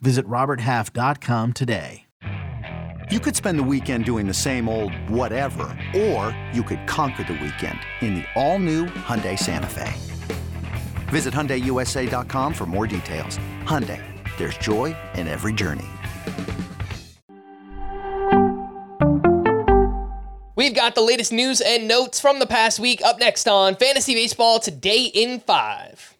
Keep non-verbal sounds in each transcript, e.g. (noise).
Visit RobertHalf.com today. You could spend the weekend doing the same old whatever, or you could conquer the weekend in the all-new Hyundai Santa Fe. Visit HyundaiUSA.com for more details. Hyundai, there's joy in every journey. We've got the latest news and notes from the past week up next on Fantasy Baseball Today in 5.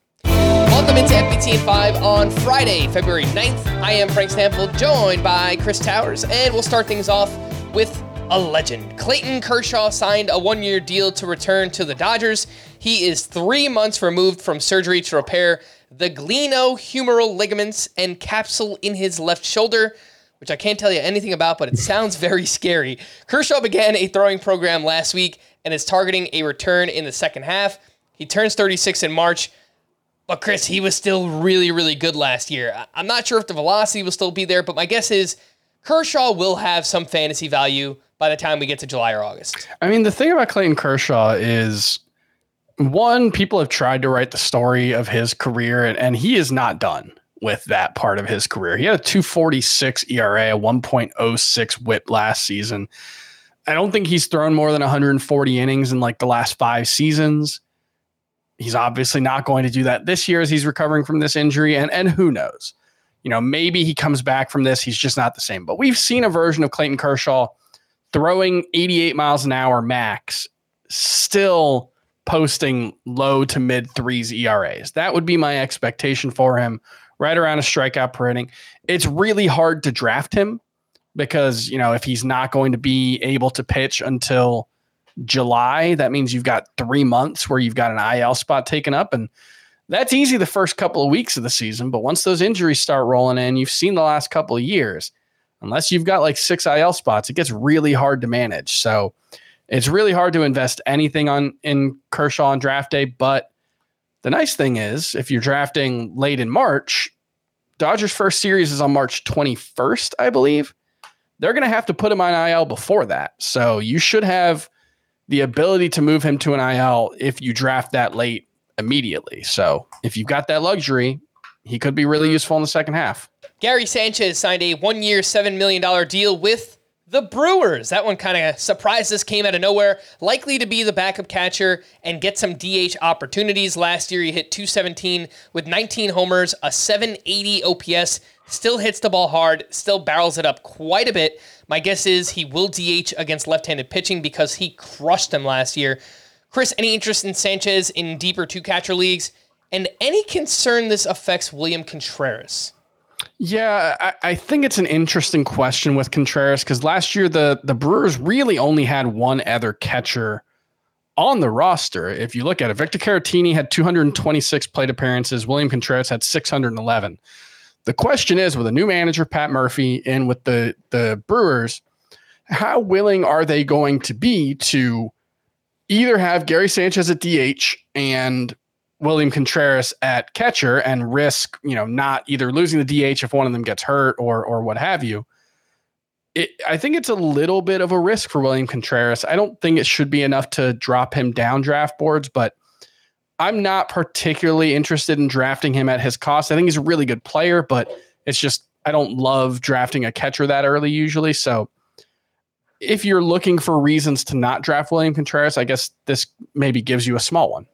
Welcome into FBT in 5 on Friday, February 9th. I am Frank Stampfl, joined by Chris Towers, and we'll start things off with a legend. Clayton Kershaw signed a one year deal to return to the Dodgers. He is three months removed from surgery to repair the glenohumeral ligaments and capsule in his left shoulder which I can't tell you anything about, but it sounds (laughs) very scary. Kershaw began a throwing program last week and is targeting a return in the second half. He turns 36 in March, but Chris, he was still really, really good last year. I'm not sure if the velocity will still be there, but my guess is Kershaw will have some fantasy value by the time we get to July or August. I mean, the thing about Clayton Kershaw is one, people have tried to write the story of his career, and, and he is not done with that part of his career. He had a 246 ERA, a 1.06 whip last season. I don't think he's thrown more than 140 innings in like the last five seasons. He's obviously not going to do that this year as he's recovering from this injury. And, and who knows? You know, maybe he comes back from this. He's just not the same. But we've seen a version of Clayton Kershaw throwing 88 miles an hour max, still posting low to mid threes ERAs. That would be my expectation for him right around a strikeout per inning. It's really hard to draft him because, you know, if he's not going to be able to pitch until July, that means you've got three months where you've got an IL spot taken up. And that's easy the first couple of weeks of the season. But once those injuries start rolling in, you've seen the last couple of years, unless you've got like six IL spots, it gets really hard to manage. So it's really hard to invest anything on in Kershaw on draft day, but the nice thing is, if you're drafting late in March, Dodgers' first series is on March 21st, I believe. They're going to have to put him on IL before that. So you should have the ability to move him to an IL if you draft that late immediately. So if you've got that luxury, he could be really hmm. useful in the second half. Gary Sanchez signed a one year, $7 million deal with the Brewers. That one kind of surprised us, came out of nowhere. Likely to be the backup catcher and get some DH opportunities. Last year, he hit 217 with 19 homers, a 780 OPS. Still hits the ball hard, still barrels it up quite a bit. My guess is he will DH against left handed pitching because he crushed them last year. Chris, any interest in Sanchez in deeper two catcher leagues? And any concern this affects William Contreras? Yeah, I, I, think it's an interesting question with Contreras because last year the the Brewers really only had one other catcher on the roster. If you look at it, Victor Caratini had 226 plate appearances. William Contreras had 611. The question is, with a new manager Pat Murphy and with the the Brewers, how willing are they going to be to either have Gary Sanchez at DH and William Contreras at catcher and risk, you know, not either losing the DH if one of them gets hurt or or what have you. It, I think it's a little bit of a risk for William Contreras. I don't think it should be enough to drop him down draft boards, but I'm not particularly interested in drafting him at his cost. I think he's a really good player, but it's just I don't love drafting a catcher that early usually. So if you're looking for reasons to not draft William Contreras, I guess this maybe gives you a small one.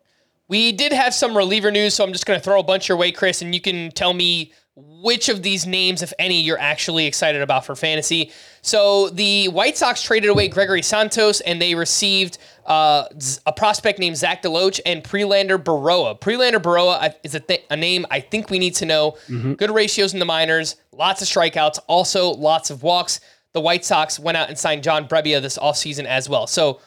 We did have some reliever news, so I'm just going to throw a bunch your way, Chris, and you can tell me which of these names, if any, you're actually excited about for fantasy. So the White Sox traded away Gregory Santos, and they received uh, a prospect named Zach DeLoach and Prelander Berroa. Prelander Berroa is a, th- a, name I think we need to know. Mm-hmm. Good ratios in the minors, lots of strikeouts, also lots of walks. The White Sox went out and signed John Brebbia this offseason as well. So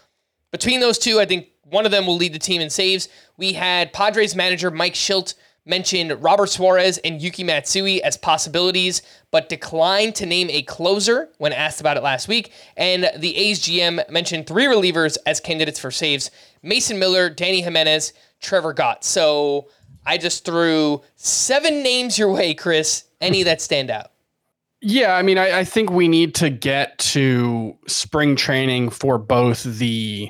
between those two, I think one of them will lead the team in saves. We had Padres manager Mike Shildt mentioned Robert Suarez and Yuki Matsui as possibilities, but declined to name a closer when asked about it last week. And the A's GM mentioned three relievers as candidates for saves Mason Miller, Dany Jimenez, Trevor Gott. So I just threw seven names your way, Chris. Any that stand out? Yeah, I mean, I, I, think we need to get to spring training for both the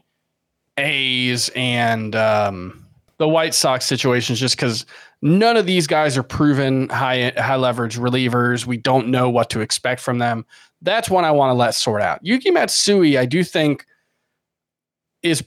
A's and um, the White Sox situations, just because none of these guys are proven high high leverage relievers. We don't know what to expect from them. That's one I want to let sort out. Yuki Matsui, I do think, is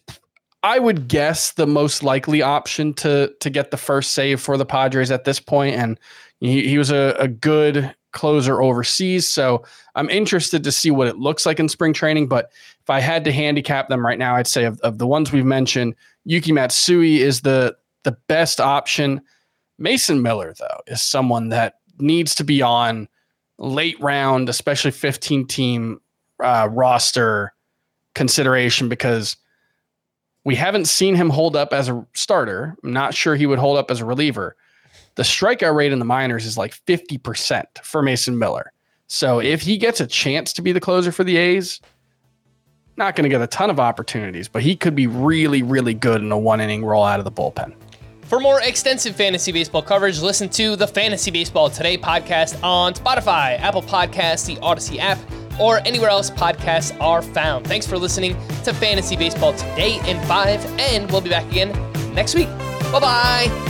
I would guess the most likely option to to get the first save for the Padres at this point, and he, he was a, a good closer overseas. So I'm interested to see what it looks like in spring training. But if I had to handicap them right now, I'd say of, of the ones we've mentioned, Yuki Matsui is the the best option. Mason Miller, though, is someone that needs to be on late round, especially 15 team uh, roster consideration because we haven't seen him hold up as a starter. I'm not sure he would hold up as a reliever the strikeout rate in the minors is like 50% for Mason Miller. So if he gets a chance to be the closer for the A's, not going to get a ton of opportunities, but he could be really, really good in a one inning roll out of the bullpen. For more extensive fantasy baseball coverage, listen to the Fantasy Baseball Today podcast on Spotify, Apple Podcasts, the Audacy app, or anywhere else podcasts are found. Thanks for listening to Fantasy Baseball Today in 5, and we'll be back again next week. Bye bye.